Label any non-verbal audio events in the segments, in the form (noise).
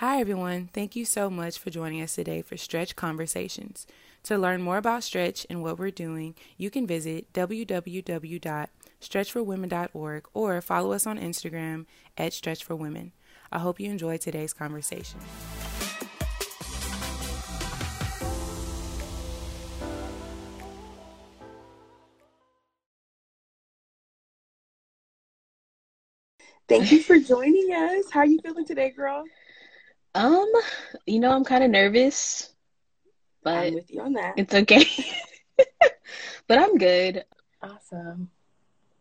Hi, everyone. Thank you so much for joining us today for Stretch Conversations. To learn more about Stretch and what we're doing, you can visit www.stretchforwomen.org or follow us on Instagram at Stretch for Women. I hope you enjoyed today's conversation. Thank you for joining us. How are you feeling today, girl? Um, you know, I'm kind of nervous, but I'm with you on that. it's okay. (laughs) but I'm good. Awesome.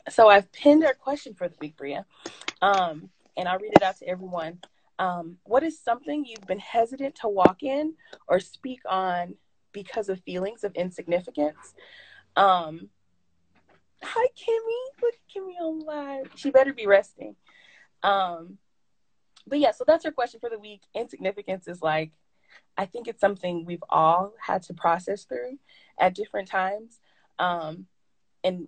So I've pinned our question for the week, Bria, um, and I'll read it out to everyone. Um, what is something you've been hesitant to walk in or speak on because of feelings of insignificance? Um, hi, Kimmy. Look at Kimmy on live. She better be resting. Um, but yeah, so that's our question for the week. Insignificance is like, I think it's something we've all had to process through at different times. Um, and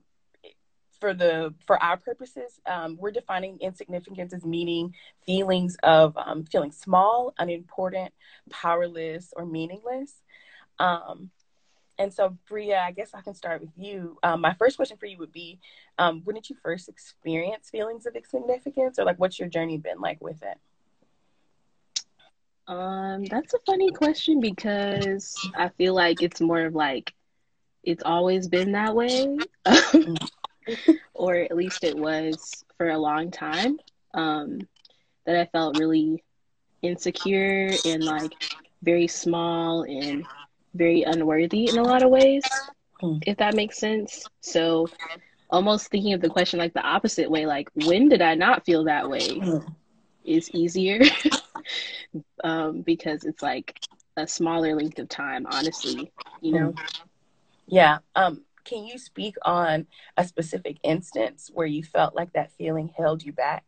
for the for our purposes, um, we're defining insignificance as meaning feelings of um, feeling small, unimportant, powerless, or meaningless. Um, and so, Bria, I guess I can start with you. Um, my first question for you would be um, When did you first experience feelings of insignificance, or like what's your journey been like with it? Um, that's a funny question because I feel like it's more of like it's always been that way, (laughs) or at least it was for a long time. Um, that I felt really insecure and like very small and very unworthy in a lot of ways, Mm. if that makes sense. So, almost thinking of the question like the opposite way, like, when did I not feel that way Mm. is easier (laughs) um, because it's like a smaller length of time, honestly, you know? Yeah. Um, can you speak on a specific instance where you felt like that feeling held you back?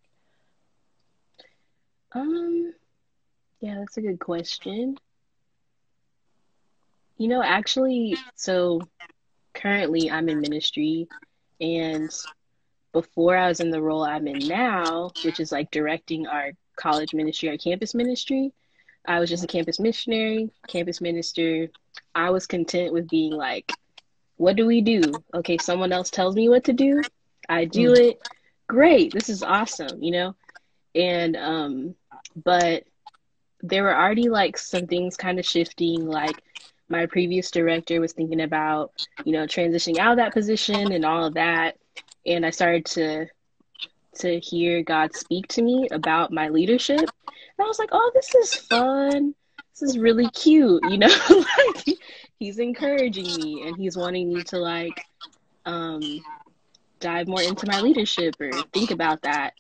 Um, yeah, that's a good question. You know, actually, so currently I'm in ministry, and before I was in the role I'm in now, which is like directing our college ministry, or campus ministry, I was just a campus missionary, campus minister. I was content with being like, what do we do? Okay, someone else tells me what to do. I do it. Great. This is awesome, you know? And um but there were already like some things kind of shifting like my previous director was thinking about, you know, transitioning out of that position and all of that. And I started to to hear God speak to me about my leadership. And I was like, oh, this is fun. This is really cute, you know? (laughs) like he's encouraging me and he's wanting me to like um dive more into my leadership or think about that.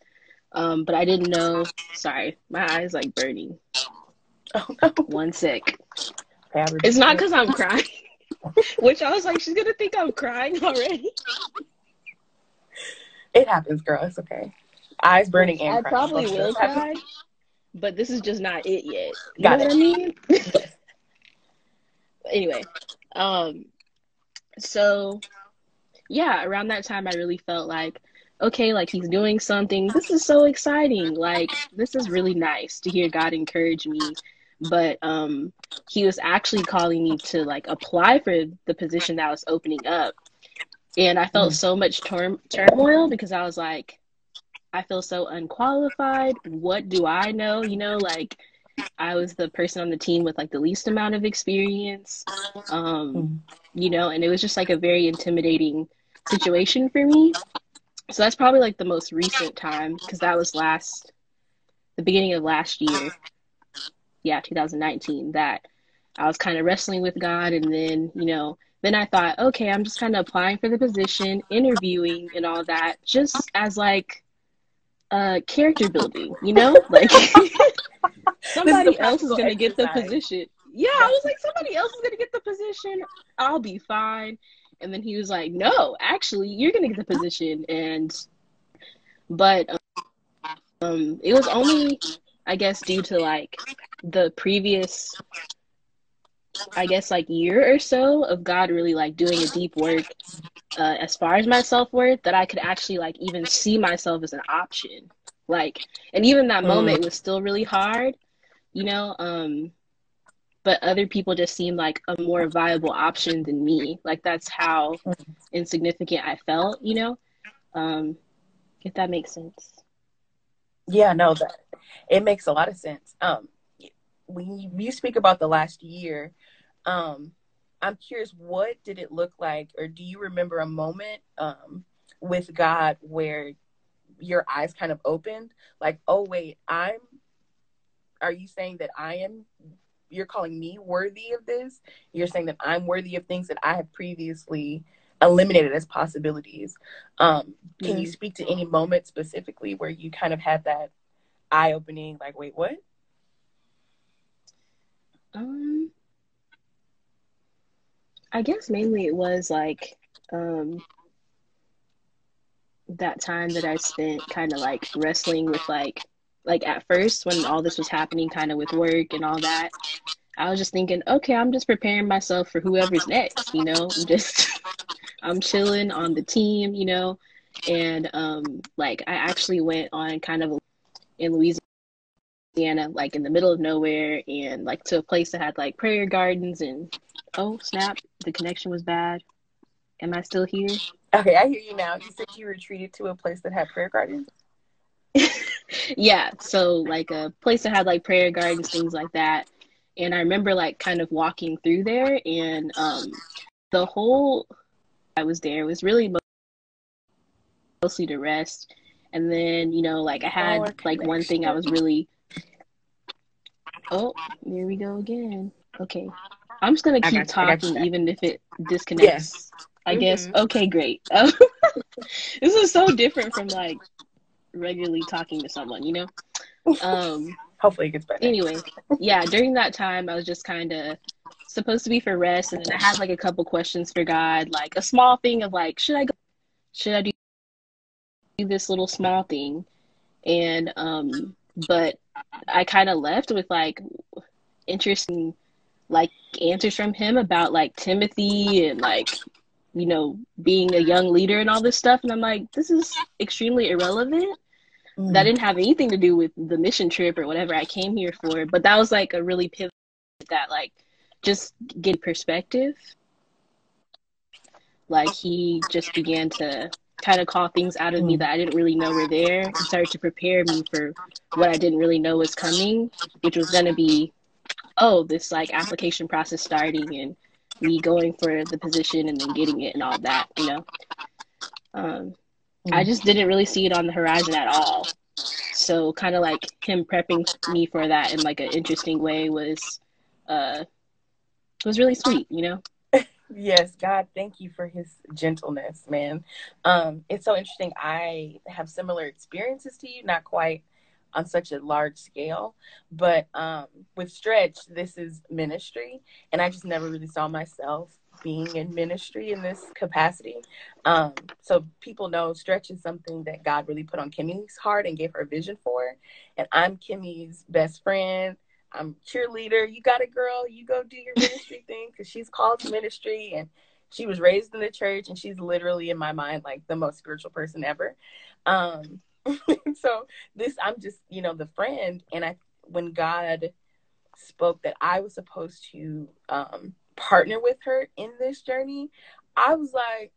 Um, but I didn't know sorry, my eyes like burning. Oh, no. One sec. It's not because I'm crying. (laughs) Which I was like, she's gonna think I'm crying already. It. Happens, girl. It's okay. Eyes burning and I crying. probably Both will cry, but this is just not it yet. You Got know it. what I mean? (laughs) anyway, um, so yeah, around that time, I really felt like, okay, like he's doing something. This is so exciting. Like this is really nice to hear God encourage me. But um, he was actually calling me to like apply for the position that was opening up, and I felt Mm. so much turm- turmoil because I was like, I feel so unqualified. What do I know? You know, like I was the person on the team with like the least amount of experience. Um, Mm. you know, and it was just like a very intimidating situation for me. So that's probably like the most recent time because that was last the beginning of last year. Yeah, 2019 that I was kind of wrestling with God and then, you know, then I thought, okay, I'm just kind of applying for the position, interviewing and all that just as like uh character building, you know? (laughs) Like somebody else is going to get the position. Yeah, I was like somebody else is going to get the position. I'll be fine. And then he was like, "No, actually, you're going to get the position." And but um it was only I guess due to like the previous I guess like year or so of God really like doing a deep work uh, as far as my self worth that I could actually like even see myself as an option. Like, and even that Mm. moment was still really hard, you know. Um, but other people just seemed like a more viable option than me. Like that's how insignificant I felt, you know. Um, if that makes sense. Yeah, no, that it makes a lot of sense. Um, when you, speak about the last year, um, I'm curious, what did it look like, or do you remember a moment um, with God where your eyes kind of opened? Like, oh wait, I'm. Are you saying that I am? You're calling me worthy of this. You're saying that I'm worthy of things that I have previously eliminated as possibilities. Um, can mm you speak to any moment specifically where you kind of had that eye opening, like, wait, what? Um, I guess mainly it was like um that time that I spent kind of like wrestling with like like at first when all this was happening kind of with work and all that I was just thinking okay I'm just preparing myself for whoever's next you know? I'm (laughs) just I'm chilling on the team you know? And um like I actually went on kind of in Louisiana like in the middle of nowhere and like to a place that had like prayer gardens and oh snap the connection was bad am I still here Okay, I hear you now. You said you retreated to a place that had prayer gardens. (laughs) yeah, so like a place that had like prayer gardens, things like that. And I remember like kind of walking through there, and um, the whole I was there was really mostly to rest. And then you know, like I had oh, like one thing I was really. Oh, here we go again. Okay, I'm just gonna keep talking even if it disconnects. Yes. I mm-hmm. guess. Okay, great. (laughs) This is so different from like regularly talking to someone, you know? Um, (laughs) Hopefully it gets better. Anyway, yeah, during that time, I was just kind of supposed to be for rest. And then I had like a couple questions for God, like a small thing of like, should I go? Should I do this little small thing? And, um, but I kind of left with like interesting like answers from him about like Timothy and like you know, being a young leader and all this stuff. And I'm like, this is extremely irrelevant. Mm. That didn't have anything to do with the mission trip or whatever I came here for. But that was like a really pivot that like just get perspective. Like he just began to kind of call things out of mm. me that I didn't really know were there and started to prepare me for what I didn't really know was coming, which was gonna be, oh, this like application process starting and me going for the position and then getting it and all that, you know. Um, I mm. just didn't really see it on the horizon at all. So kind of like him prepping me for that in like an interesting way was uh was really sweet, you know. Yes, God, thank you for his gentleness, man. Um it's so interesting. I have similar experiences to you, not quite on such a large scale. But um, with Stretch, this is ministry, and I just never really saw myself being in ministry in this capacity. Um, so people know Stretch is something that God really put on Kimmy's heart and gave her a vision for. And I'm Kimmy's best friend. I'm cheerleader. You got it, girl. You go do your ministry (laughs) thing because she's called to ministry and she was raised in the church and she's literally in my mind like the most spiritual person ever. Um, (laughs) so this i'm just you know the friend and i when god spoke that i was supposed to um partner with her in this journey i was like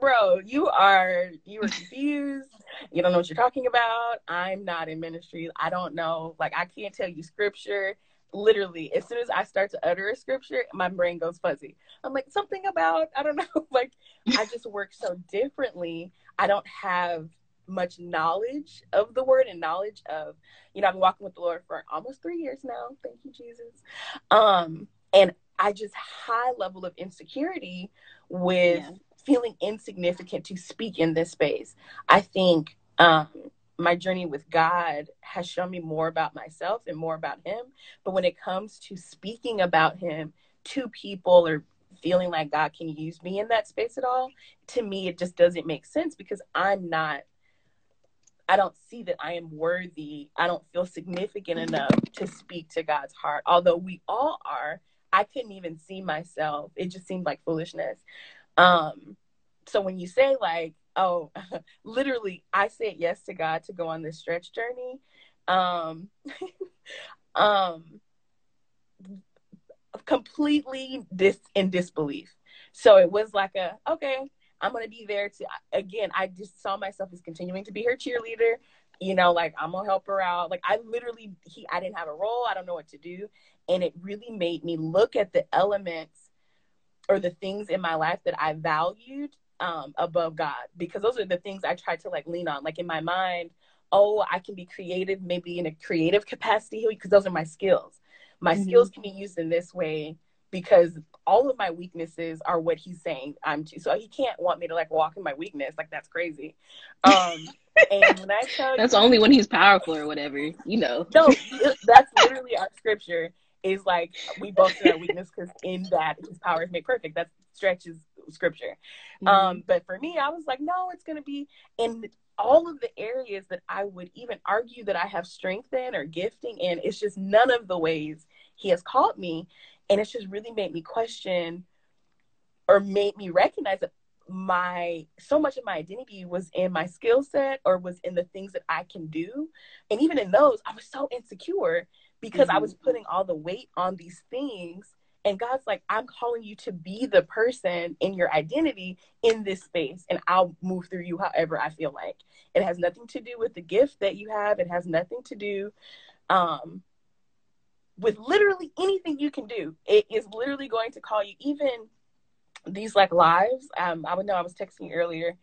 bro you are you are confused. You don't know what you're talking about. I'm not in ministry i don't know. Like i can't tell you scripture. Literally as soon as i start to utter a scripture my brain goes fuzzy. I'm like something about i don't (laughs) know. Like i just work so differently. I don't have much knowledge of the word and knowledge of, you know, I've been walking with the Lord for almost three years now. Thank you, Jesus. Um, and I just high level of insecurity with yeah. Feeling insignificant to speak in this space. I think um, my journey with God has shown me more about myself and more about Him. But when it comes to speaking about Him to people or feeling like God can use me in that space at all, to me, it just doesn't make sense because I'm not I don't see that I am worthy. I don't feel significant enough to speak to God's heart. Although we all are, I couldn't even see myself. It just seemed like foolishness. Um, so when you say like, oh, (laughs) literally, I said yes to God to go on this stretch journey. Um, (laughs) um completely dis in disbelief. So it was like a okay, I'm gonna be there to again. I just saw myself as continuing to be her cheerleader. You know, like I'm gonna help her out. Like I literally, he, I didn't have a role. I don't know what to do, and it really made me look at the elements or the things in my life that I valued um, above God, because those are the things I tried to like lean on. Like in my mind, oh, I can be creative, maybe in a creative capacity, because those are my skills. My mm-hmm. skills can be used in this way because all of my weaknesses are what he's saying I'm to. So he can't want me to like walk in my weakness. Like that's crazy. Um, (laughs) and when I tell that's you, only when he's powerful or whatever, you know. No, (laughs) that's literally our scripture. Is like (laughs) we both in our weakness because in that his power is made perfect. That stretches scripture. Mm-hmm. Um, but for me, I was like, no, it's gonna be in all of the areas that I would even argue that I have strength in or gifting in. It's just none of the ways he has called me and it's just really made me question or made me recognize that my so much of my identity was in my skill set or was in the things that I can do. And even in those, I was so insecure because mm-hmm. I was putting all the weight on these things. And God's like, I'm calling you to be the person in your identity in this space, and I'll move through you however I feel like. It has nothing to do with the gift that you have. It has nothing to do um, with literally anything you can do. It is literally going to call you even these like lives. Um, I would know I was texting you earlier.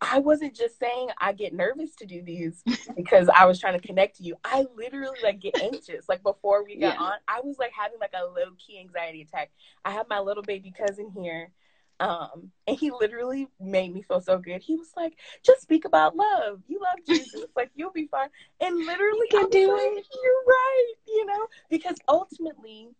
I wasn't just saying I get nervous to do these because I was trying to connect to you. I literally like get anxious. Like before we got yeah. on, I was like having like a low key anxiety attack. I have my little baby cousin here um, and he literally made me feel so good. He was like, just speak about love. You love Jesus. (laughs) like, you'll be fine. And literally, you can do like, it. You're right. You know, because ultimately,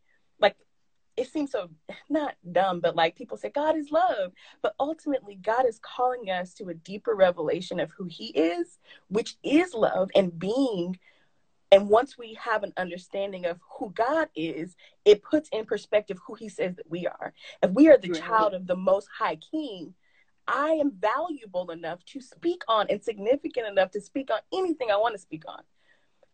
it seems so not dumb, but like people say, God is love. But ultimately, God is calling us to a deeper revelation of who He is, which is love and being and once we have an understanding of who God is, it puts in perspective who He says that we are. If we are the right. child of the Most High King, I am valuable enough to speak on and significant enough to speak on anything I want to speak on,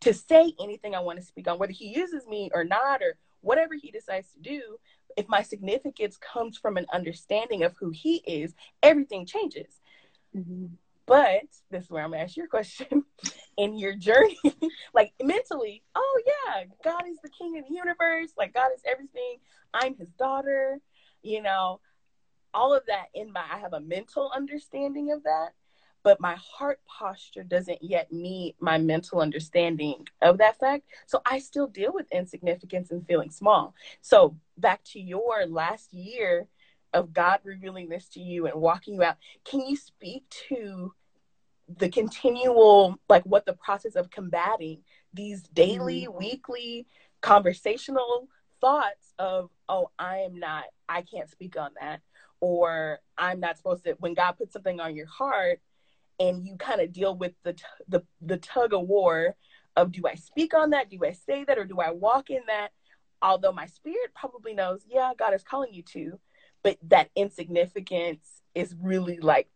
to say anything I want to speak on, whether He uses me or not, or whatever He decides to do. If my significance comes from an understanding of who He is, everything changes. Mm-hmm. But this is where I'm gonna ask your question. (laughs) In your journey, (laughs) like mentally, oh yeah, God is the king of the universe, like God is everything. I'm his daughter, you know, all of that in my I have a mental understanding of that, but my heart posture doesn't yet meet my mental understanding of that fact. So I still deal with insignificance and feeling small. So back to your last year of God revealing this to you and walking you out, can you speak to the continual, like what the process of combating these daily, mm-hmm. weekly, conversational thoughts of, oh, I am not, I can't speak on that, or I'm not supposed to, when God puts something on your heart and you kind of deal with the, the, the tug of war of, do I speak on that? Do I say that? Or do I walk in that? Although my spirit probably knows, yeah, God is calling you to, but that insignificance is really like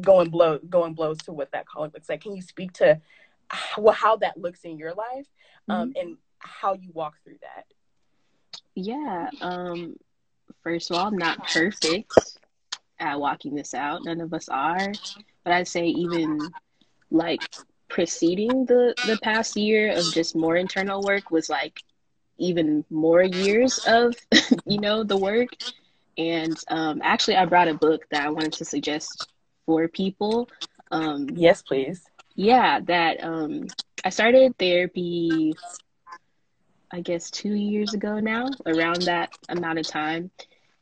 going blow going blows to what that calling looks like. Can you speak to how, how that looks in your life um, mm-hmm. and how you walk through that? Yeah. Um, first of all, I'm not perfect at walking this out. None of us are. But I'd say even like preceding the the past year of just more internal work was like even more years of (laughs) you know the work and um, actually, I brought a book that I wanted to suggest for people. Um, yes, please. Yeah, that um, I started therapy, I guess, two years ago now, around that amount of time.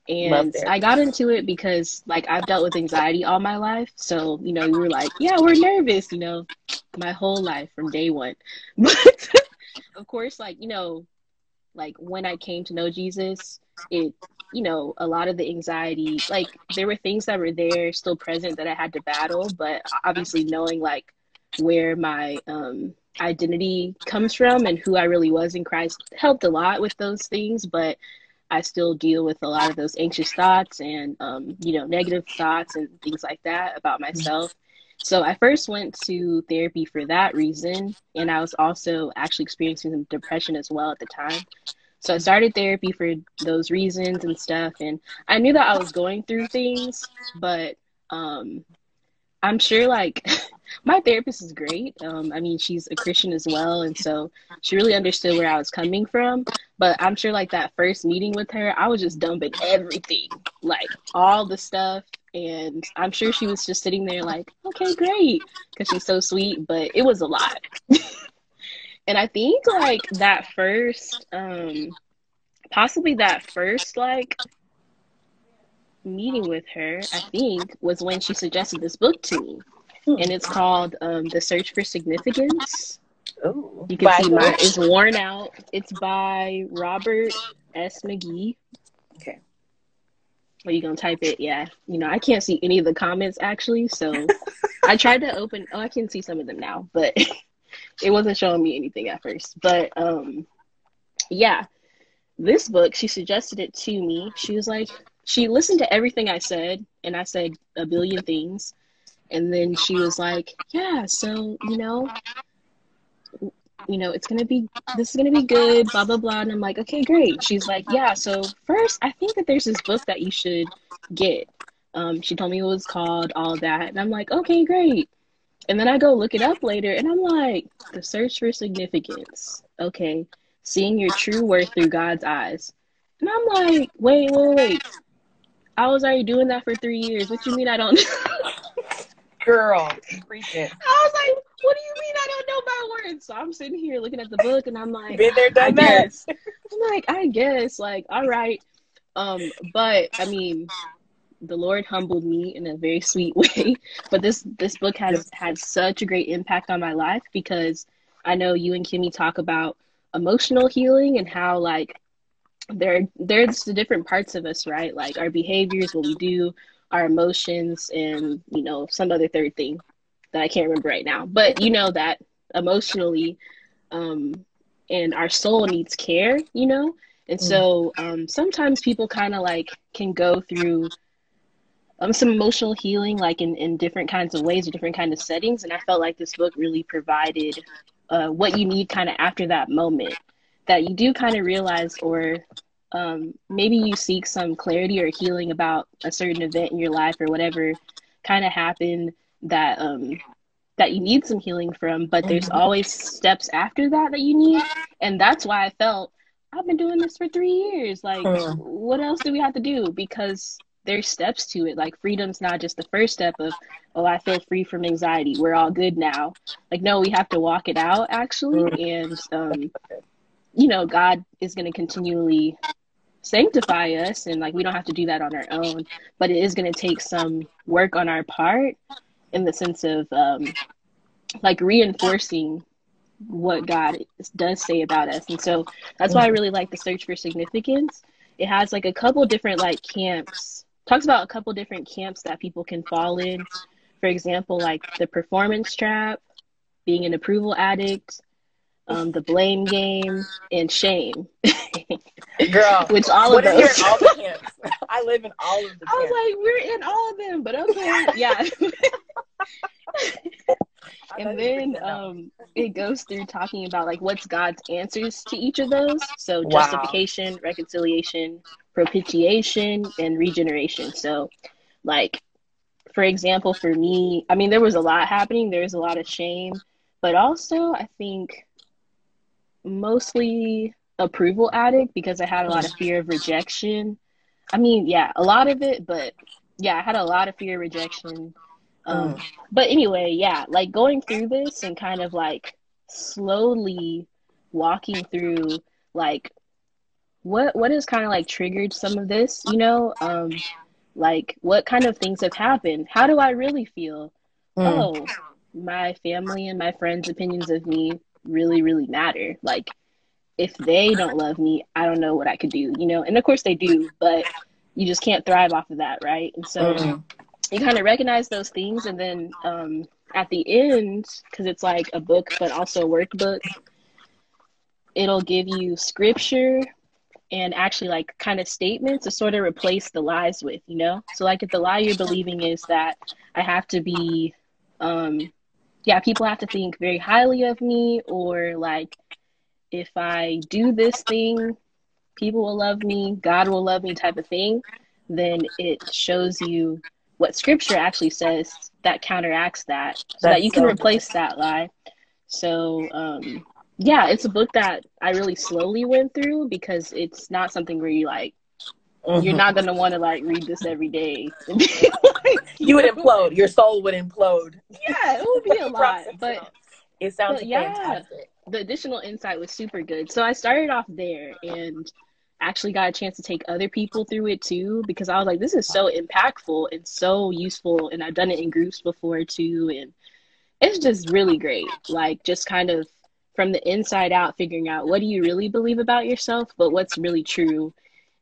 And I got into it because, like, I've dealt with anxiety all my life. So, you know, you were like, yeah, we're nervous, you know, my whole life from day one. (laughs) But of course, like, you know, like when I came to know Jesus, it you know, a lot of the anxiety, like there were things that were there still present that I had to battle, but obviously knowing like where my um, identity comes from and who I really was in Christ helped a lot with those things, but I still deal with a lot of those anxious thoughts and um, you know, negative thoughts and things like that about myself. So I first went to therapy for that reason, and I was also actually experiencing some depression as well at the time. So I started therapy for those reasons and stuff, and I knew that I was going through things, but um, I'm sure like (laughs) my therapist is great. Um, I mean, she's a Christian as well, and so she really understood where I was coming from. But I'm sure like that first meeting with her, I was just dumping everything, like all the stuff and I'm sure she was just sitting there like, okay, great, because she's so sweet, but it was a lot. (laughs) and I think like that first, um, possibly that first like meeting with her, I think was when she suggested this book to me, and it's called um, "The Search for Significance." Ooh, you can see mine is worn out. It's by Robert S. McGee. Okay. Are you gonna type it? Yeah. You know, I can't see any of the comments actually, so (laughs) I tried to open. Oh, I can see some of them now, but (laughs) it wasn't showing me anything at first. But um, yeah, this book she suggested it to me. She was like, she listened to everything I said, and I said a billion things, and then she was like, yeah, so you know, you know, it's gonna be this is gonna be good, blah blah blah. And I'm like, okay, great. She's like, yeah. So first, I think that there's this book that you should get. Um, she told me it was called all that, and I'm like, okay, great. And then I go look it up later, and I'm like, the search for significance. Okay, seeing your true worth through God's eyes. And I'm like, wait, wait, wait. I was already doing that for three years. What you mean I don't? (laughs) Girl, preach it. I was like, what do you mean I don't know my words? So I'm sitting here looking at the book and I'm like, been there, done that. I'm like, I guess, like, all right. Um, but I mean, the Lord humbled me in a very sweet (laughs) way. But this this book has had such a great impact on my life because I know you and Kimmy talk about emotional healing and how like there there's the different parts of us, right? Like our behaviors, what we do, our emotions, and you know some other third thing that I can't remember right now. But you know that emotionally, um, and our soul needs care, you know? And so um, sometimes people kind of like can go through um, some emotional healing, like in, in different kinds of ways or different kind of settings. And I felt like this book really provided uh, what you need kind of after that moment that you do kind of realize or um, maybe you seek some clarity or healing about a certain event in your life or whatever kind of happened that um that you need some healing from but there's mm-hmm. always steps after that that you need. And that's why i felt i've been doing this for three years. Like mm. what else do we have to do? Because there's steps to it. Like freedom's not just the first step of oh i feel free from anxiety. We're all good now. Like no we have to walk it out actually. Mm. and um you know god is going to continually sanctify us and like we don't have to do that on our own but it is going to take some work on our part in the sense of um, like reinforcing what God does say about us. And so that's why I really like the search for significance. It has like a couple different like camps, talks about a couple different camps that people can fall in. For example, like the performance trap, being an approval addict, um, the blame game, and shame. (laughs) Girl, (laughs) which all of those. all the camps. (laughs) I live in all of the. I was like, we're in all of them, but okay, yeah. (laughs) and then um, it goes through talking about like what's God's answers to each of those. So wow. justification, reconciliation, propitiation, and regeneration. So, like, for example, for me, I mean, there was a lot happening. There was a lot of shame, but also I think mostly approval addict because I had a lot of fear of rejection. I mean, yeah, a lot of it, but yeah, I had a lot of fear of rejection um, mm. But anyway, yeah, like going through this and kind of like slowly walking through like what what has kind of like triggered some of this, you know, um, like what kind of things have happened? How do I really feel? Mm. Oh, my family and my friends' opinions of me really, really matter. Like if they don't love me, I don't know what I could do, you know. And of course they do, but you just can't thrive off of that, right? And so mm you kind of recognize those things and then um, at the end because it's like a book but also a workbook it'll give you scripture and actually like kind of statements to sort of replace the lies with you know so like if the lie you're believing is that i have to be um, yeah, people have to think very highly of me, or like if I do this thing, people will love me, God will love me, type of thing. Then it shows you what Scripture actually says that counteracts that, so That's that you can so replace good. that lie. So, um, yeah, it's a book that I really slowly went through because it's not something where you like Mm-hmm. You're not gonna want to like read this every day. (laughs) like, you would implode. Your soul would implode. Yeah, it would be a (laughs) lot, but it sounds but yeah, fantastic. The additional insight was super good. So I started off there and actually got a chance to take other people through it too because I was like, this is so impactful and so useful, and I've done it in groups before too, and it's just really great. Like just kind of from the inside out, figuring out what do you really believe about yourself, but what's really true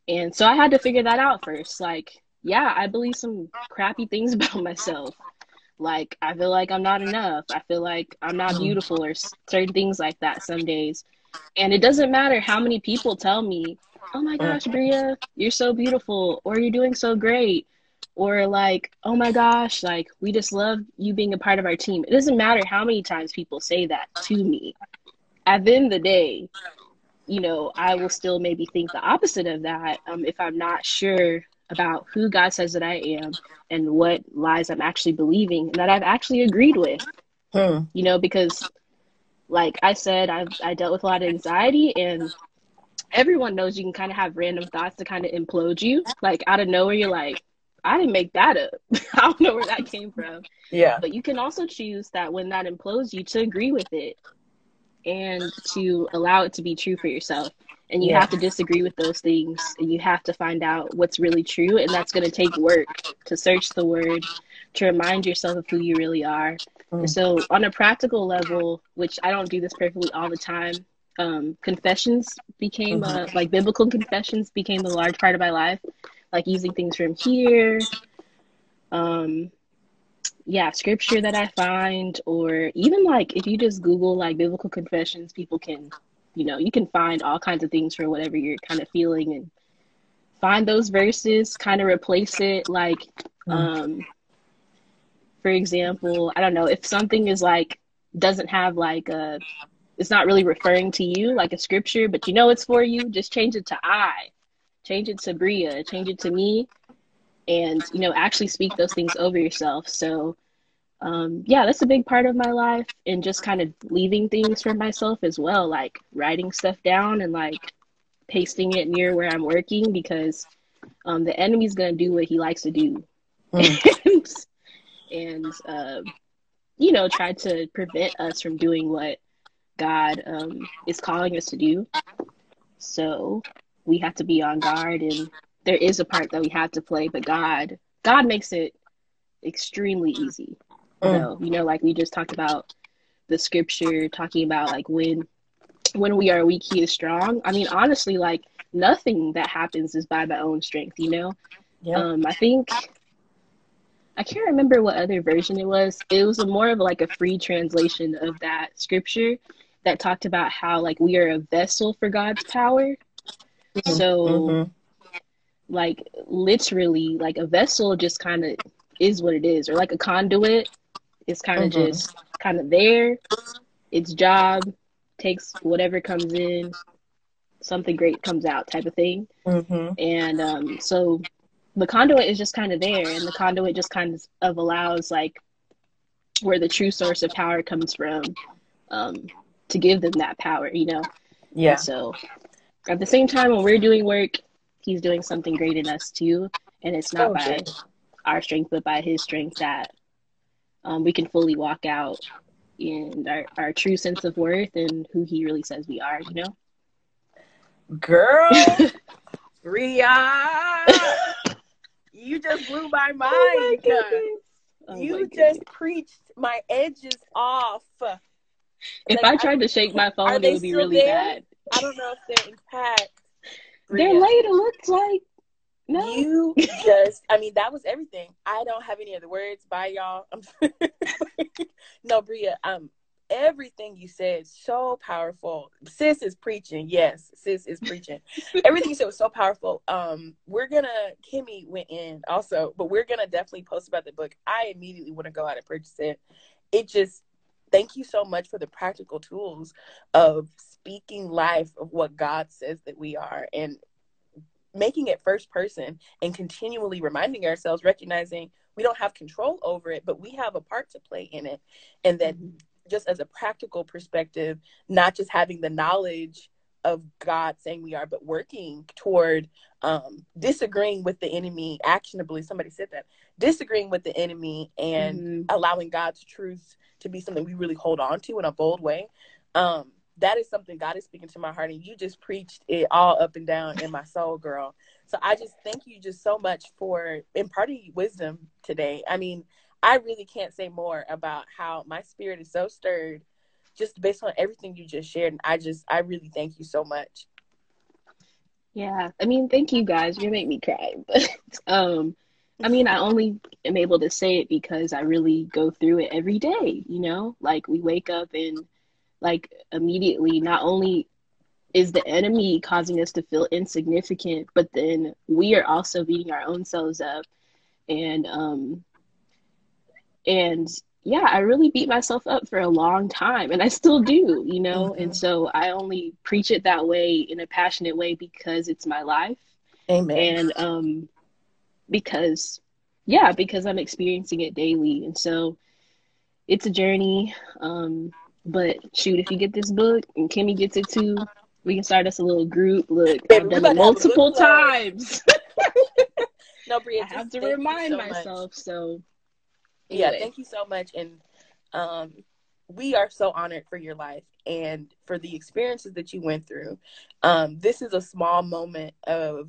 and so I had to figure that out first. Like, yeah, I believe some crappy things (laughs) about myself. Like, I feel like I'm not enough. I feel like I'm not mm-hmm. beautiful or certain things like that some days. And it doesn't matter how many people tell me, oh my gosh, Bria, you're so beautiful, or you're doing so great, or like, oh my gosh, like, we just love you being a part of our team. It doesn't matter how many times people say that to me. At the end of the day, you know, I will still maybe think the opposite of that um, if I'm not sure about who God says that I am and what lies I'm actually believing and that I've actually agreed with. Hmm. You know, because like I said, I've I dealt with a lot of anxiety and everyone knows you can kind of have random thoughts to kind of implode you. Like out of nowhere, you're like, I didn't make that up. (laughs) I don't know where that came from. Yeah. But you can also choose that when that implodes you to agree with it and to allow it to be true for yourself. And you yeah. have to disagree with those things and you have to find out what's really true. And that's going to take work to search the word, to remind yourself of who you really are. Mm. So, on a practical level, which I don't do this perfectly all the time, um, confessions became mm-hmm. like biblical confessions became a large part of my life, like using things from here. Um, yeah, scripture that I find, or even like if you just Google like biblical confessions, people can, you know, you can find all kinds of things for whatever you're kind of feeling and find those verses, kind of replace it. Like, mm. um, for example, I don't know if something is like doesn't have like a, it's not really referring to you like a scripture, but you know it's for you. Just change it to I, change it to Bria, change it to me and you know actually speak those things over yourself so um, yeah that's a big part of my life and just kind of leaving things for myself as well like writing stuff down and like pasting it near where i'm working because um, the enemy's going to do what he likes to do mm. and, (laughs) and uh, you know try to prevent us from doing what god um, is calling us to do so we have to be on guard and there is a part that we have to play, but God, God makes it extremely easy. Mm. So, you know, like we just talked about the scripture talking about like when when we are weak, he is strong. I mean, honestly, like nothing that happens is by my own strength, you know? Yeah. Um, I think I can't remember what other version it was. It was a more of like a free translation of that scripture that talked about how like we are a vessel for God's power. Mm-hmm. So mm-hmm like literally like a vessel just kind of is what it is or like a conduit is kind of mm-hmm. just kind of there its job takes whatever comes in something great comes out type of thing mm-hmm. and um, so the conduit is just kind of there and the conduit just kind of allows like where the true source of power comes from um, to give them that power you know yeah and so at the same time when we're doing work he's doing something great in us too. And it's not oh, by our strength, but by his strength that um, we can fully walk out in our, our true sense of worth and who he really says we are, you know? Girl, (laughs) Ria, (laughs) you just blew my oh mind. Oh my you just preached my edges off. If like, I tried I, to shake my phone, it would be really there? bad. I don't know if they're intact. They're late. It looks like. No. You (laughs) just, I mean, that was everything. I don't have any other words. Bye, y'all. (laughs) no, Bria. Um, everything you said so powerful. Sis is preaching. Yes, sis is preaching. (laughs) everything you said was so powerful. Um, we're gonna Kimmy went in also, but we're gonna definitely post about the book. I immediately want to go out and purchase it. It just thank you so much for the practical tools of speaking life of what God says that we are and making it first person and continually reminding ourselves, recognizing we don't have control over it, but we have a part to play in it. And that mm-hmm. just as a practical perspective, not just having the knowledge of God saying we are, but working toward um, disagreeing with the enemy actionably. Somebody said that disagreeing with the enemy and mm-hmm. allowing God's truth to be something we really hold on to in a bold way. Um, that is something God is speaking to my heart, and you just preached it all up and down in my soul, girl. So I just thank you just so much for imparting wisdom today. I mean, I really can't say more about how my spirit is so stirred just based on everything you just shared. And I just, I really thank you so much. Yeah. I mean, thank you guys. You make me cry. (laughs) But, um, I mean, I only am able to say it because I really go through it every day, you know? Like we wake up and like immediately not only is the enemy causing us to feel insignificant, but then we are also beating our own selves up. And um and yeah, I really beat myself up for a long time and I still do, you know? Mm-hmm. And so I only preach it that way in a passionate way because it's my life. Amen. And um because yeah, because I'm experiencing it daily. And so it's a journey. Um but shoot, if you get this book and Kimmy gets it too, we can start us a little group. Look, I've done it multiple times. no, Bria, I have to (laughs) (laughs) remind so myself. Much. So, anyway. yeah, thank you so much, and um, we are so honored for your life and for the experiences that you went through. Um, this is a small moment of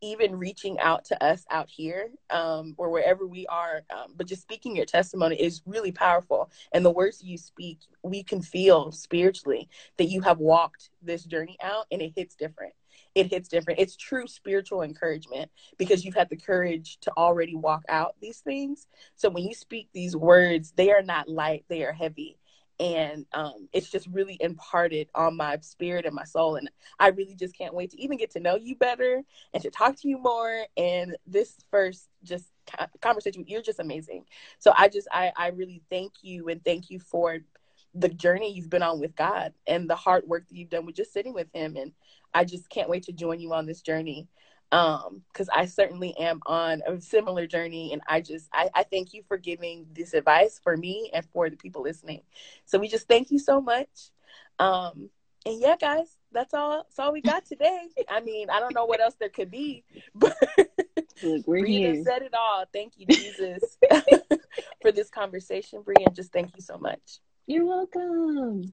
even reaching out to us out here um, or wherever we are, um, but just speaking your testimony is really powerful. And the words you speak, we can feel spiritually that you have walked this journey out and it hits different. It hits different. It's true spiritual encouragement because you've had the courage to already walk out these things. So when you speak these words, they are not light, they are heavy and um, it's just really imparted on my spirit and my soul and i really just can't wait to even get to know you better and to talk to you more and this first just conversation you're just amazing. So i just i, I really thank you and thank you for the journey you've been on with god and the hard work that you've done with just sitting with him and i just can't wait to join you on this journey um because i certainly am on a similar journey and i just I, I thank you for giving this advice for me and for the people listening. So we just thank you so much. Um and yeah guys that's all that's all we got today. I mean i don't know what else there could be (laughs) but Look, we're here. said it all. Thank you jesus (laughs) for this conversation Bria just thank you so much. You're welcome